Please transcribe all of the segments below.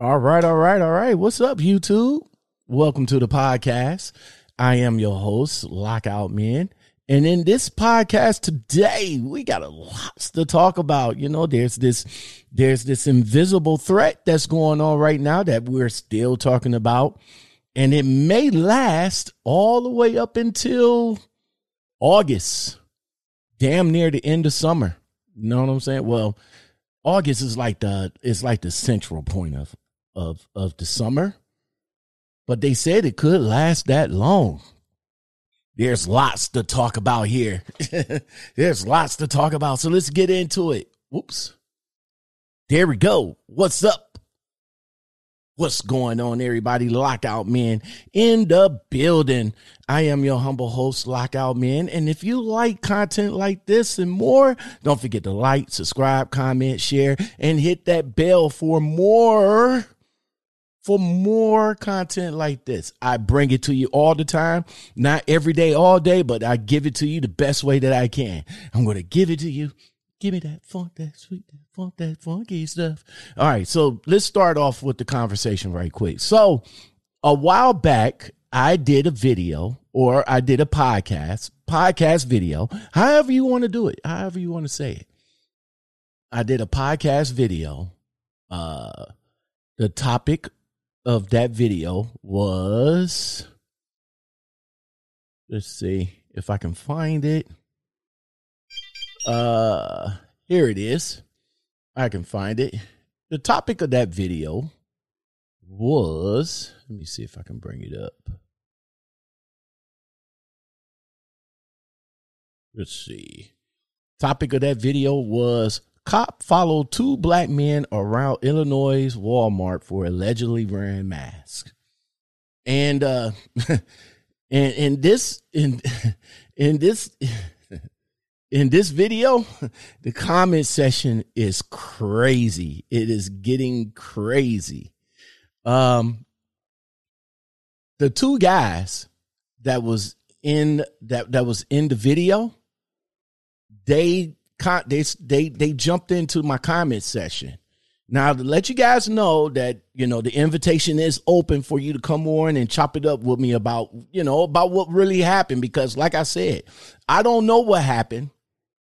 All right, all right, all right. What's up, YouTube? Welcome to the podcast. I am your host, Lockout Man. And in this podcast today, we got a lots to talk about. You know, there's this there's this invisible threat that's going on right now that we're still talking about. And it may last all the way up until August. Damn near the end of summer. You know what I'm saying? Well, August is like the it's like the central point of of of the summer. But they said it could last that long. There's lots to talk about here. There's lots to talk about. So let's get into it. Whoops. There we go. What's up? What's going on, everybody? Lockout Men in the building. I am your humble host, Lockout Men. And if you like content like this and more, don't forget to like, subscribe, comment, share, and hit that bell for more for more content like this. I bring it to you all the time, not every day, all day, but I give it to you the best way that I can. I'm going to give it to you. Give me that funk, that sweet, that funk, that funky stuff. All right. So let's start off with the conversation right quick. So a while back, I did a video or I did a podcast, podcast video, however you want to do it, however you want to say it. I did a podcast video. Uh, the topic of that video was let's see if I can find it. Uh here it is. I can find it. The topic of that video was let me see if I can bring it up. Let's see. Topic of that video was Cop followed two black men around Illinois Walmart for allegedly wearing masks. And uh and in this in in this in this video, the comment section is crazy. It is getting crazy. Um the two guys that was in that that was in the video, they they they they jumped into my comment section. Now to let you guys know that you know the invitation is open for you to come on and chop it up with me about you know about what really happened because like I said, I don't know what happened.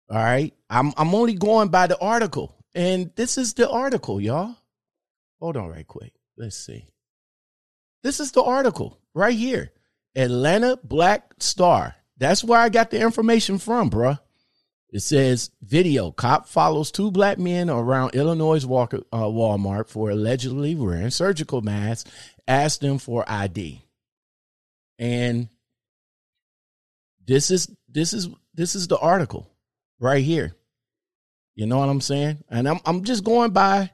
All right, I'm I'm only going by the article, and this is the article, y'all. Hold on, right quick. Let's see. This is the article right here. Atlanta Black Star. That's where I got the information from, bruh. It says video cop follows two black men around Illinois Walker, uh, Walmart for allegedly wearing surgical masks. Asked them for ID, and this is this is this is the article right here. You know what I'm saying? And I'm I'm just going by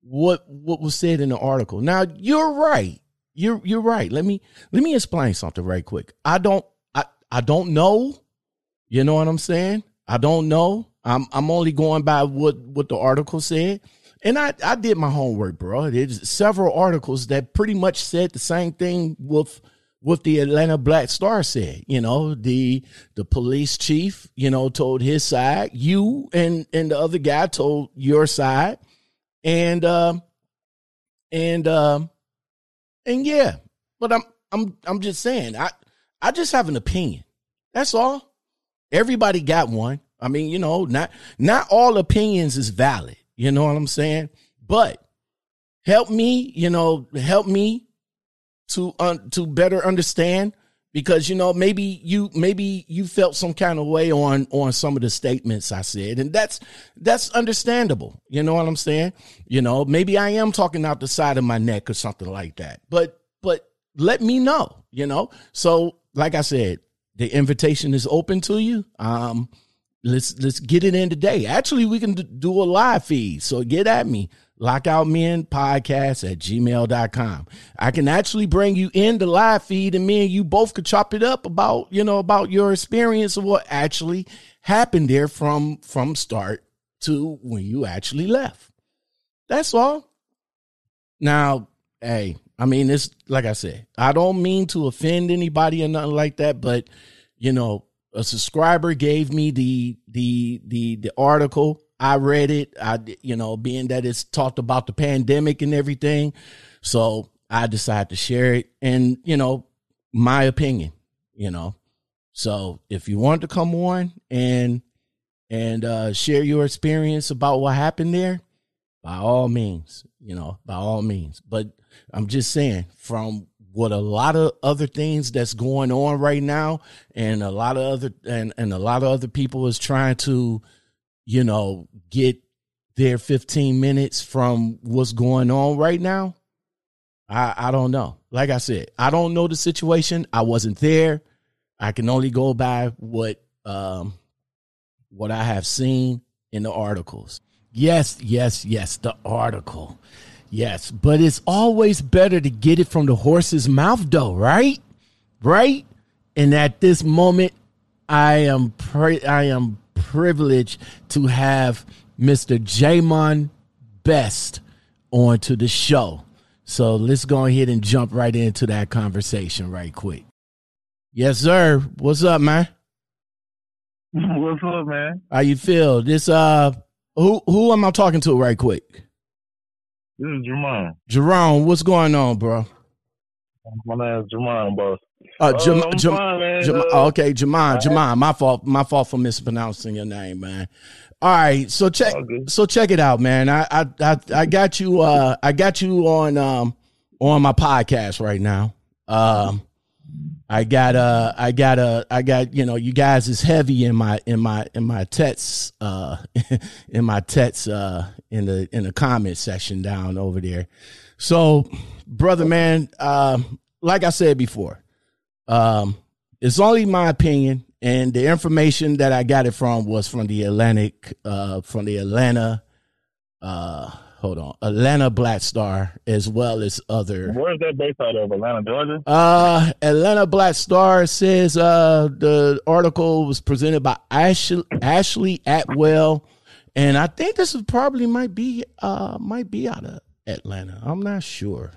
what what was said in the article. Now you're right. You're you're right. Let me let me explain something right quick. I don't I I don't know. You know what I'm saying? I don't know. I'm I'm only going by what what the article said. And I, I did my homework, bro. There's several articles that pretty much said the same thing with what the Atlanta Black Star said. You know, the the police chief, you know, told his side. You and and the other guy told your side. And um and um and yeah. But I'm I'm I'm just saying, I I just have an opinion. That's all. Everybody got one. I mean, you know, not not all opinions is valid. You know what I'm saying? But help me, you know, help me to uh, to better understand because you know maybe you maybe you felt some kind of way on on some of the statements I said and that's that's understandable. You know what I'm saying? You know, maybe I am talking out the side of my neck or something like that. But but let me know, you know? So like I said, the invitation is open to you. Um, let's let's get it in today. Actually, we can do a live feed. So get at me. Lockout Men Podcast at gmail.com. I can actually bring you in the live feed and me and you both could chop it up about, you know, about your experience of what actually happened there from from start to when you actually left. That's all. Now, hey, I mean, it's like I said, I don't mean to offend anybody or nothing like that, but you know, a subscriber gave me the the the the article. I read it. I you know, being that it's talked about the pandemic and everything, so I decided to share it and you know my opinion. You know, so if you want to come on and and uh, share your experience about what happened there, by all means, you know, by all means. But I'm just saying, from what a lot of other things that's going on right now, and a lot of other and and a lot of other people is trying to, you know, get their 15 minutes from what's going on right now. I I don't know. Like I said, I don't know the situation. I wasn't there. I can only go by what um what I have seen in the articles. Yes, yes, yes, the article. Yes, but it's always better to get it from the horse's mouth, though, right? Right? And at this moment, I am pri- I am privileged to have Mr. Jamon Best onto the show. So let's go ahead and jump right into that conversation right quick. Yes, sir. What's up, man? What's up, man? How you feel? This uh who who am I talking to right quick? This is Jerome. Jerome, what's going on, bro? My name is Jerome, boss. Uh, Jam- I'm Jam- fine. Jam- Uh, oh, okay, Jamon, Jamon, my fault, my fault for mispronouncing your name, man. All right, so check, good. so check it out, man. I, I, I, I got you, uh, I got you on, um, on my podcast right now. Um, I got, uh, I got, uh, I got, you know, you guys is heavy in my, in my, in my texts, uh, in my texts, uh, in the, in the comment section down over there. So, brother, man, um, like I said before, um, it's only my opinion, and the information that I got it from was from the Atlantic, uh, from the Atlanta, uh, hold on, Atlanta Black Star, as well as other. Where's that based out of? Atlanta, Georgia? Uh, Atlanta Black Star says uh the article was presented by Ashley Ashley Atwell, and I think this is probably might be uh might be out of Atlanta. I'm not sure.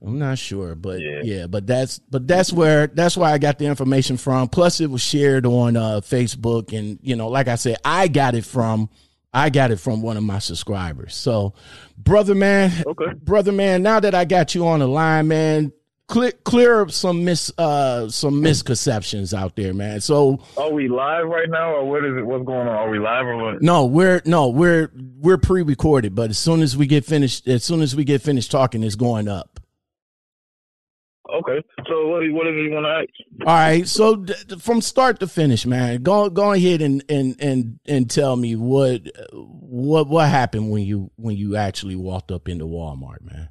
I'm not sure, but yeah. Yeah. but that's but that's where that's where I got the information from. Plus, it was shared on uh, Facebook, and you know, like I said, I got it from I got it from one of my subscribers. So, brother man, Okay. brother man, now that I got you on the line, man, clear clear up some mis uh some misconceptions out there, man. So Are we live right now, or what is it? What's going on? Are we live or what? no, we're no, we're we're pre-recorded, but as soon as we get finished, as soon as we get finished talking, it's going up. Okay. So what? What is it you want to ask? All right, so d- from start to finish, man, go go ahead and and and and tell me what what what happened when you when you actually walked up into Walmart, man.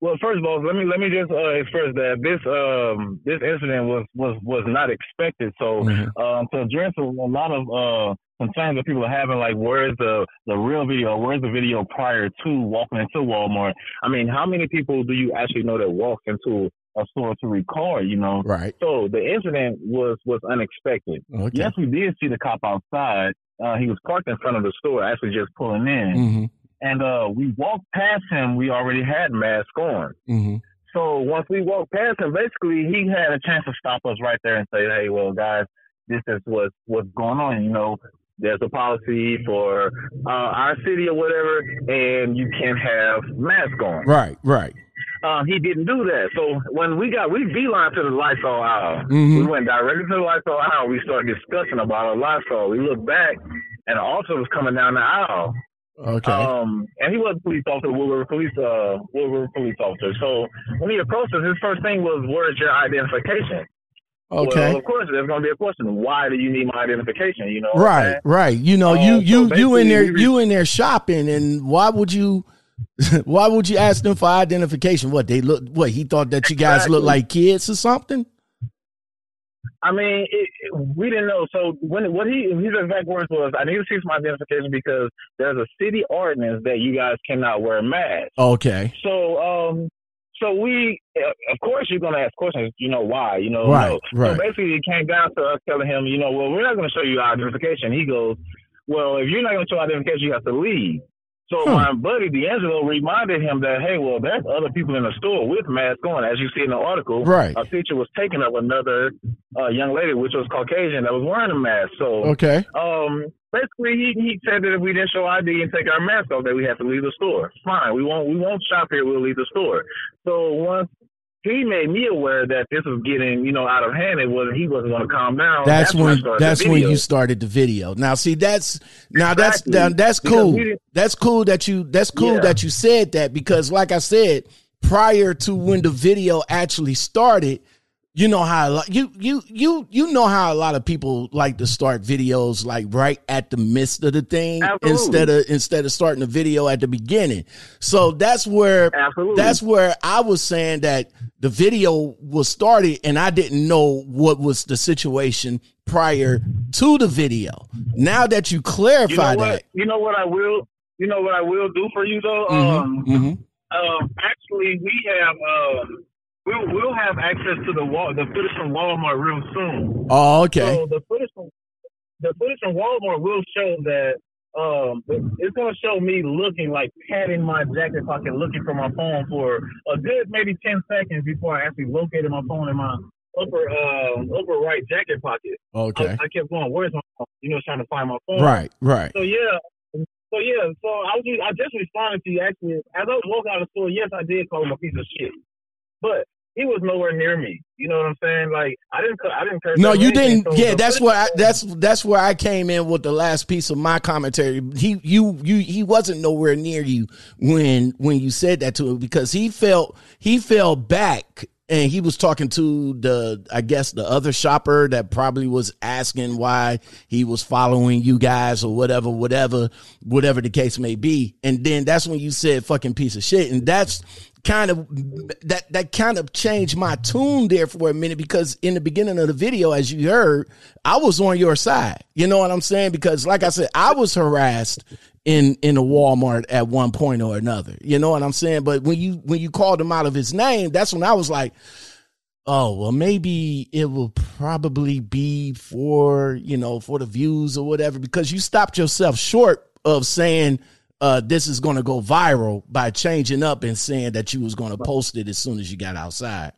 Well, first of all, let me let me just uh, express that this um this incident was was was not expected. So Mhm. um to address a, a lot of uh concerns that people are having, like where's the the real video? Where's the video prior to walking into Walmart? I mean, how many people do you actually know that walk into a store to record? You know, Right. so the incident was was unexpected. Okay. Yes, we did see the cop outside. Uh, he was parked in front of the store, actually just pulling in. Mm-hmm. And uh, we walked past him. We already had mask on. Mm-hmm. So once we walked past him, basically he had a chance to stop us right there and say, "Hey, well, guys, this is what's what's going on. You know, there's a policy for uh, our city or whatever, and you can't have mask on." Right. Right. Uh, he didn't do that. So when we got we beeline to the Lysol aisle, Mhm. we went directly to the Lysol aisle. We started discussing about our Lysol. We looked back, and the officer was coming down the aisle. Okay. Um, and he was a police officer, police, uh, police officer. So when he approached us, his first thing was, "Where's your identification?" Okay. Well, of course, there's going to be a question. Why do you need my identification? You know, right. Right. You know, Uh, you so you you in there we- you in there shopping, and why would you? Why would you ask them for identification? What they look? What he thought that you guys look like kids or something? I mean, it, it, we didn't know. So when what he his exact words was, "I need to see some identification because there's a city ordinance that you guys cannot wear masks." Okay. So, um, so we, uh, of course, you're gonna ask questions. You know why? You know, Right, no. right. So basically, it came down to us telling him, you know, well, we're not gonna show you our identification. He goes, well, if you're not gonna show identification, you have to leave. So Huh. my buddy D'Angelo reminded him that, hey, well, there's other people in the store with masks on. As you see in the article, Right. a picture was taken of another uh, young lady, which was Caucasian, that was wearing a mask. So Okay. um, basically, he, he said that if we didn't show ID and take our mask off, that we have to leave the store. Fine, we won't we won't shop here. We'll leave the store. So once he made me aware that this was getting you know out of hand, it was he wasn't going to calm down. That's, I when the that's when you started the video. Now see that's now that's now, that's cool. That's cool that you that's cool Yeah. that you said that because like I said prior to when the video actually started, you know how a lot, you you you you know how a lot of people like to start videos like right at the midst of the thing Absolutely. instead of instead of starting the video at the beginning. So that's where Absolutely. that's where I was saying that the video was started and I didn't know what was the situation prior to the video. Now that you You know clarify that. You know what I will. You know what I will do for you though. Mhm, Um, mhm. um, actually, we have um, we'll we'll have access to the wall, the footage from Walmart real soon. Oh, okay. So the footage from the footage from Walmart will show that um, it's going to show me looking like patting my jacket pocket, looking for my phone for a good maybe ten seconds before I actually located my phone in my upper uh, upper right jacket pocket. Okay. I, I kept going, "Where's my phone?" You know, trying to find my phone. Right, right. So yeah, so yeah, so I was just, I just responded to you actually as I was walking out of the store. Yes, I did call him a piece of shit, but he was nowhere near me. You know what I'm saying? Like I didn't, I didn't. curse No, you didn't. so Yeah, that's where I, that's that's where I came in with the last piece of my commentary. He you you he wasn't nowhere near you when when you said that to him because he felt he fell back and he was talking to the I guess the other shopper that probably was asking why he was following you guys or whatever whatever whatever the case may be. And then that's when you said fucking piece of shit and that's kind of that that kind of changed my tune there for a minute because in the beginning of the video as you heard I was on your side. You know what I'm saying? Because like I said I was harassed in in a Walmart at one point or another. You know what I'm saying? But when you when you called him out of his name that's when I was like oh well maybe it will probably be for you know for the views or whatever because you stopped yourself short of saying uh, this is going to go viral by changing up and saying that you was going to post it as soon as you got outside.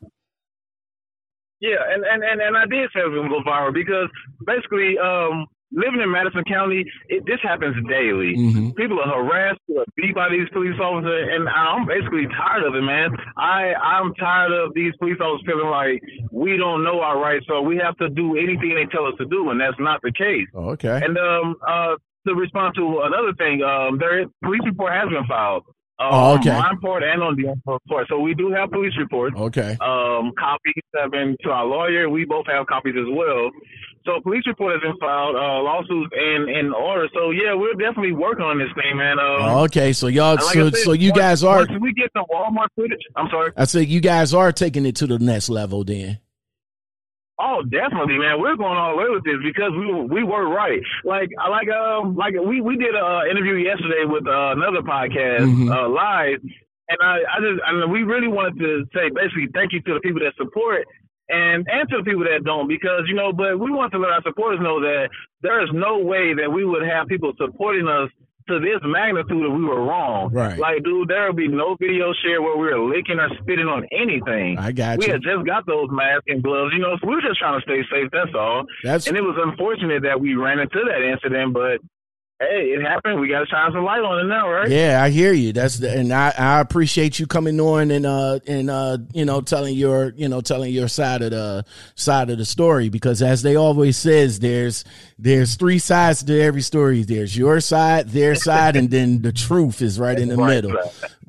Yeah, and, and, and, and I did say it was gonna go viral because basically, um, living in Madison County, it, this happens daily. Mhm. People are harassed, people are beat by these police officers, and I'm basically tired of it, man. I I'm tired of these police officers feeling like we don't know our rights, so we have to do anything they tell us to do, and that's not the case. Oh, okay. And um, uh, to respond to another thing, um, there police report has been filed. Uh, Oh, okay. On my part and on the other part. So we do have police reports. Okay. Um, copies have been to our lawyer. We both have copies as well. So police report has been filed. Uh, lawsuits in in order. So yeah, we're definitely working on this thing, man. Um, Oh, okay. So y'all, like so, said, so you once- guys are, we get the Walmart footage, I'm sorry. I said you guys are taking it to the next level then. Oh, definitely, man. We're going all the way with this because we we were right. Like I like um like we we did a uh, interview yesterday with uh, another podcast Mhm. uh, live, and I I just I mean, we really wanted to say basically thank you to the people that support. And, and to the people that don't, because you know, but we want to let our supporters know that there is no way that we would have people supporting us to this magnitude if we were wrong. Right. Like, dude, there will be no video share where we were licking or spitting on anything I got we had just got those masks and gloves, you know, so we were just trying to stay safe, that's all. That's And it was unfortunate that we ran into that incident, but hey, it happened. We got to shine some light on it now, right? yeah, I hear you. That's the, and I, I appreciate you coming on and uh and uh you know telling your you know telling your side of the side of the story because as they always says there's there's three sides to every story. There's your side, their side, and then the truth is right in the Right. middle.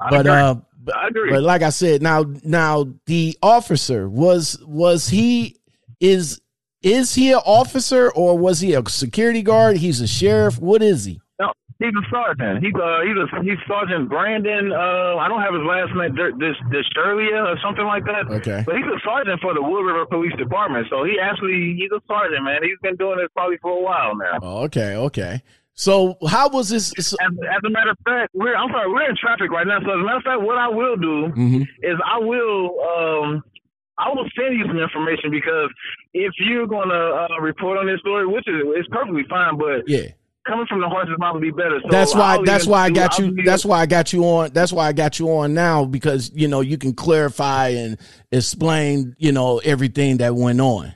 But uh I agree. But like I said, now now the officer was was he is is he an officer or was he a security guard? He's a sheriff. What is he? no, he's a sergeant. He's uh, he's a, he's Sergeant Brandon. Uh, I don't have his last name. This this Shirley or something like that. Okay. But he's a sergeant for the Wood River Police Department. So he actually he's a sergeant, man. He's been doing this probably for a while now. Oh, okay, okay. So how was this? As, as a matter of fact, we're I'm sorry, we're in traffic right now. So as a matter of fact, what I will do Mhm. is I will um I will send you some information because if you're gonna uh, report on this story, which is it's perfectly fine, but Yeah, coming from the horse's mouth would be better. So that's why. I'll That's why I got you. That's why I got you on. That's why I got you on now because you know you can clarify and explain you know everything that went on.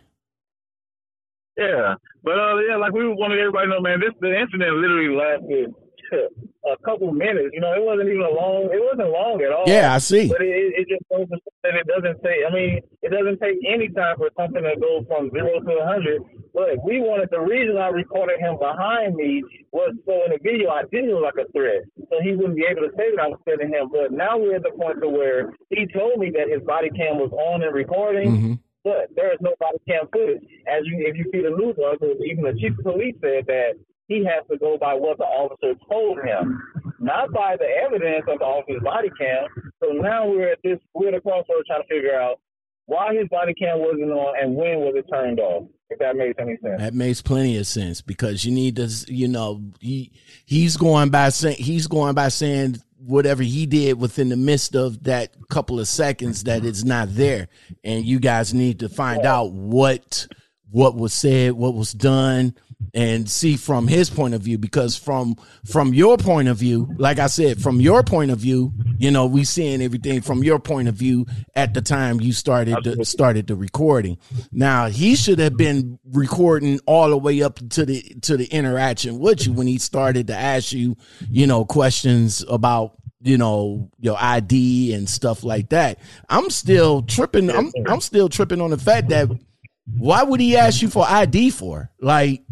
Yeah, but uh, yeah, like we wanted everybody to know, man. This the incident literally lasted a couple minutes. You know, it wasn't even a long. It wasn't long at all. Yeah, I see. But it, it just say that it doesn't take. I mean, it doesn't take any time for something to go from zero to a hundred. But we wanted the reason I recorded him behind me was so in the video I didn't look like a threat, so he wouldn't be able to say that I was threatening him. But now we're at the point to where he told me that his body cam was on and recording. Mm-hmm. But there is no body cam footage. As you, if you see the news article, even the chief of police said that he has to go by what the officer told him, not by the evidence of the officer's body cam. So now we're at this we're at a crossroads trying to figure out why his body cam wasn't on and when was it turned off. If that makes any sense. That makes plenty of sense because you need to, you know, he he's going by saying he's going by saying whatever he did within the midst of that couple of seconds that it's not there, and you guys need to find yeah. out what what was said, what was done, and see from his point of view because from from your point of view like i said from your point of view you know we seeing everything from your point of view at the time you started the, started the recording. Now he should have been recording all the way up to the to the interaction with you when he started to ask you you know questions about you know your id and stuff like that. I'm still tripping i'm i'm still tripping on the fact that why would he ask you for id for? Like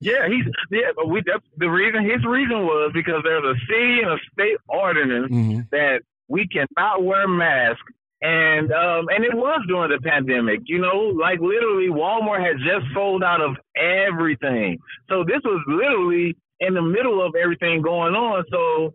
yeah, he's yeah, but we that's the reason his reason was because there's a city and a state ordinance mm-hmm. that we cannot wear masks. And um and it was during the pandemic, you know, like literally Walmart had just sold out of everything. So this was literally in the middle of everything going on. So,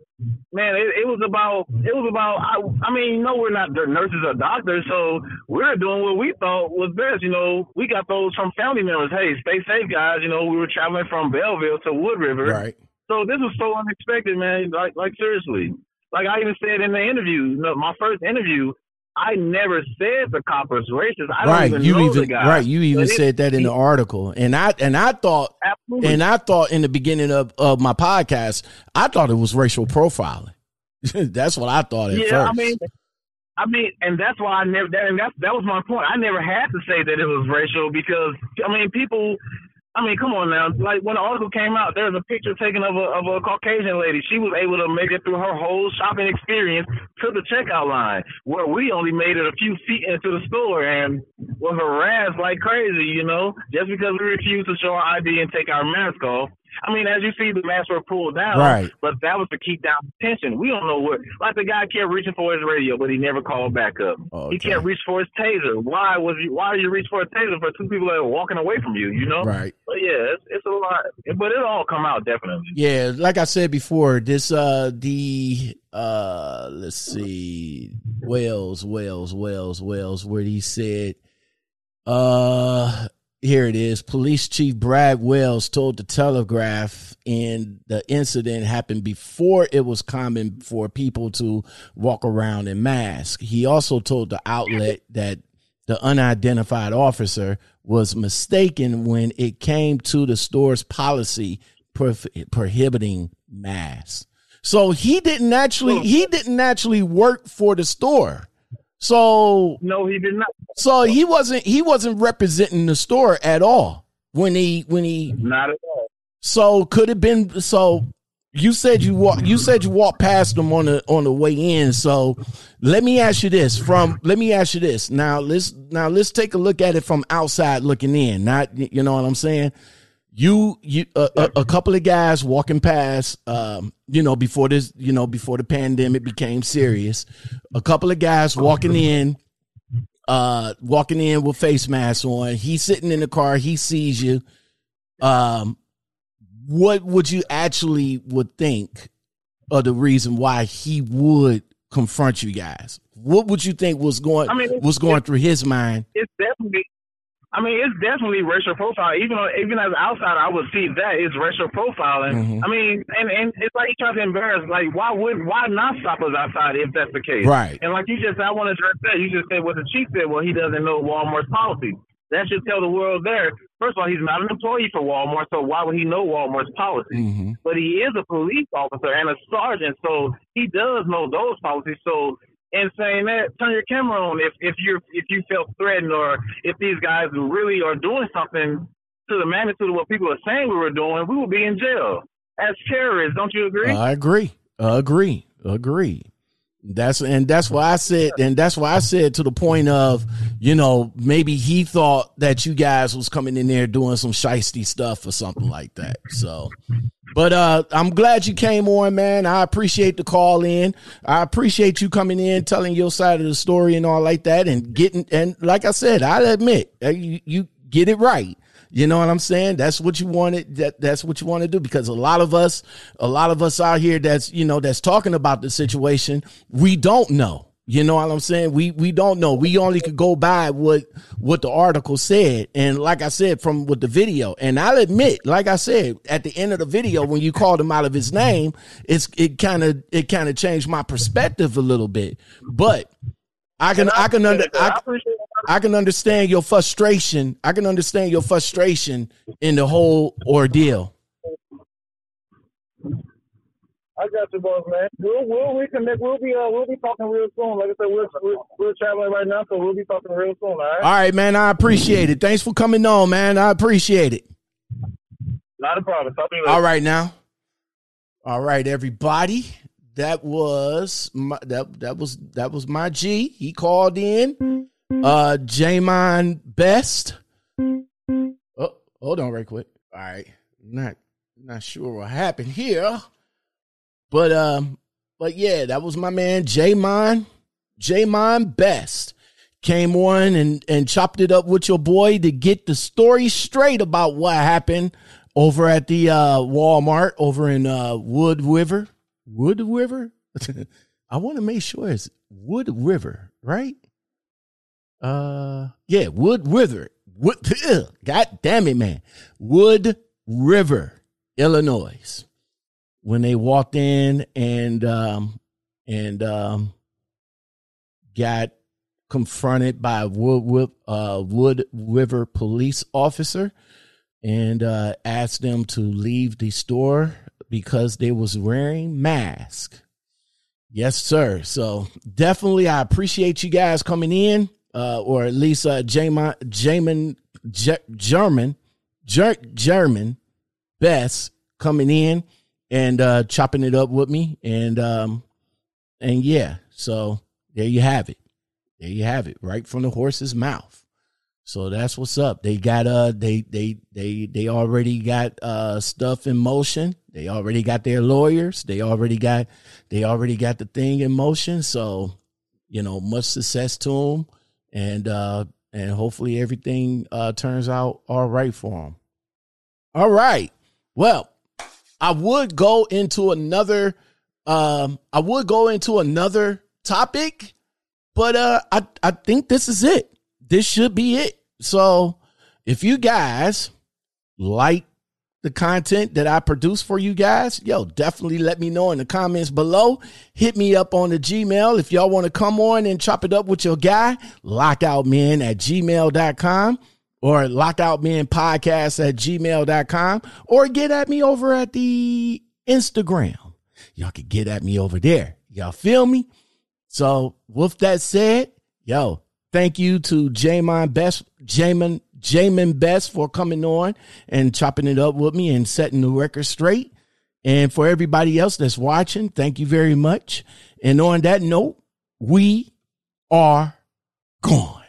man, it, it was about it was about. I, I mean, no, we're not nurses or doctors, so we're doing what we thought was best. You know, we got those from family members. Hey, stay safe, guys. You know, we were traveling from Belleville to Wood River. Right. So this was so unexpected, man. Like, like seriously. Like I even said in the interview, you know, my first interview, I never said the cop was racist. I right, even you even right, you even said that in the article, and I and I thought, absolutely. and I thought in the beginning of, of my podcast, I thought it was racial profiling. that's what I thought at yeah, first. I mean, I mean, and that's why I never. That, and that that was my point. I never had to say that it was racial because I mean, people I mean, come on now. Like when the article came out, there was a picture taken of a of a Caucasian lady. She was able to make it through her whole shopping experience to the checkout line, where we only made it a few feet into the store and was harassed like crazy. You know, just because we refused to show our ID and take our mask off. I mean, as you see, the masks were pulled down, right? But that was to keep down tension. We don't know what. Like the guy kept reaching for his radio, but he never called back up. Okay. He kept reaching for his taser. Why was you? Why did you reach for a taser for two people that were walking away from you? You know, right? But yeah, it's, it's a lot, but it'll all come out definitely. Yeah, like I said before, this uh the uh let's see, Wales, Wales, Wales, Wales, where he said uh here it is. Police Chief Brad Wells told the Telegraph and the incident happened before it was common for people to walk around in masks. He also told the outlet that the unidentified officer was mistaken when it came to the store's policy prohibiting masks. So he didn't actually he didn't actually work for the store. So no, he did not. So he wasn't he wasn't representing the store at all when he when he not at all. So could have been so. You said you walk. You said you walked past them on the on the way in. So let me ask you this. From let me ask you this. Now let's now let's take a look at it from outside looking in. Not you know what I'm saying you you uh, a, a, couple of guys walking past um, you know before this you know before the pandemic became serious a couple of guys walking in uh walking in with face masks on. He's sitting in the car. He sees you. Um what would you actually would think of the reason why he would confront you guys? What would you think was going I mean, was going through his mind? it's definitely I mean, it's definitely racial profile. Even even as an outsider, I would see that it's racial profiling. Mm-hmm. I mean, and and it's like he trying to embarrass. Like, why would why not stop us outside if that's the case? Right. And like you just, I want to address that. You just said what the chief said. Well, he doesn't know Walmart's policy. That should tell the world there. First of all, he's not an employee for Walmart, so why would he know Walmart's policy? Mm-hmm. But he is a police officer and a sergeant, so he does know those policies. So and saying that, turn your camera on if if you if you felt threatened or if these guys really are doing something to the magnitude of what people are saying we were doing, we would be in jail as terrorists. Don't you agree? I agree. Agree. Agree. That's and that's why I said and that's why I said to the point of, you know, maybe he thought that you guys was coming in there doing some shisty stuff or something like that. So but uh I'm glad you came on, man. I appreciate the call in. I appreciate you coming in, telling your side of the story and all like that and getting and like I said, I admit uh, you, you get it right. You know what I'm saying? That's what you wanted. That that's what you want to do because a lot of us, a lot of us out here that's you know that's talking about the situation, we don't know. You know what I'm saying? We we don't know. We only could go by what what the article said, and like I said, from with the video. And I'll admit, like I said, at the end of the video, when you called him out of his name, it's it kind of it kind of changed my perspective a little bit. But I can I, I can under I, I can understand your frustration. I can understand your frustration in the whole ordeal. I got you, boss man. We'll we'll reconnect. We'll be uh we'll be talking real soon. Like I said, we're we're, we're traveling right now, so we'll be talking real soon. All right. All right, man. I appreciate it. Thanks for coming on, man. I appreciate it. Not a problem. Talk to you later. All right, now. All right, everybody that was my, that that was that was my G. He called in. Uh Jamon Best. Oh, hold on right quick. All right. Not not sure what happened here. But um but yeah, that was my man Jamon. Jamon Best came on and and chopped it up with your boy to get the story straight about what happened over at the uh Walmart over in uh Wood River. Wood River? I want to make sure it's Wood River, right? Uh, yeah, Wood River. Wood, ugh, God damn it, man. Wood River, Illinois. When they walked in and um and um got confronted by Wood uh Wood River police officer and uh asked them to leave the store because they was wearing masks. Yes, sir. So definitely, I appreciate you guys coming in, uh, or at least uh, Jamin, Jamin, J- German, Ger- German, Best coming in and uh, chopping it up with me, and um, and yeah. So there you have it. There you have it, right from the horse's mouth. So that's what's up. They got uh they they they they already got uh stuff in motion. They already got their lawyers. They already got they already got the thing in motion. So, you know, much success to them and uh and hopefully everything uh turns out all right for them. All right. Well, I would go into another um I would go into another topic, but uh I I think this is it this should be it. So if you guys like the content that I produce for you guys, yo, definitely let me know in the comments below. Hit me up on the Gmail if y'all want to come on and chop it up with your guy, lockoutmen at gmail.com or lockoutmenpodcast at gmail.com or get at me over at the Instagram. Y'all can get at me over there. Y'all feel me? So with that said, yo, Thank you to Jamon Best, Jamin, Jamin Best for coming on and chopping it up with me and setting the record straight. And for everybody else that's watching, thank you very much. And on that note, we are gone.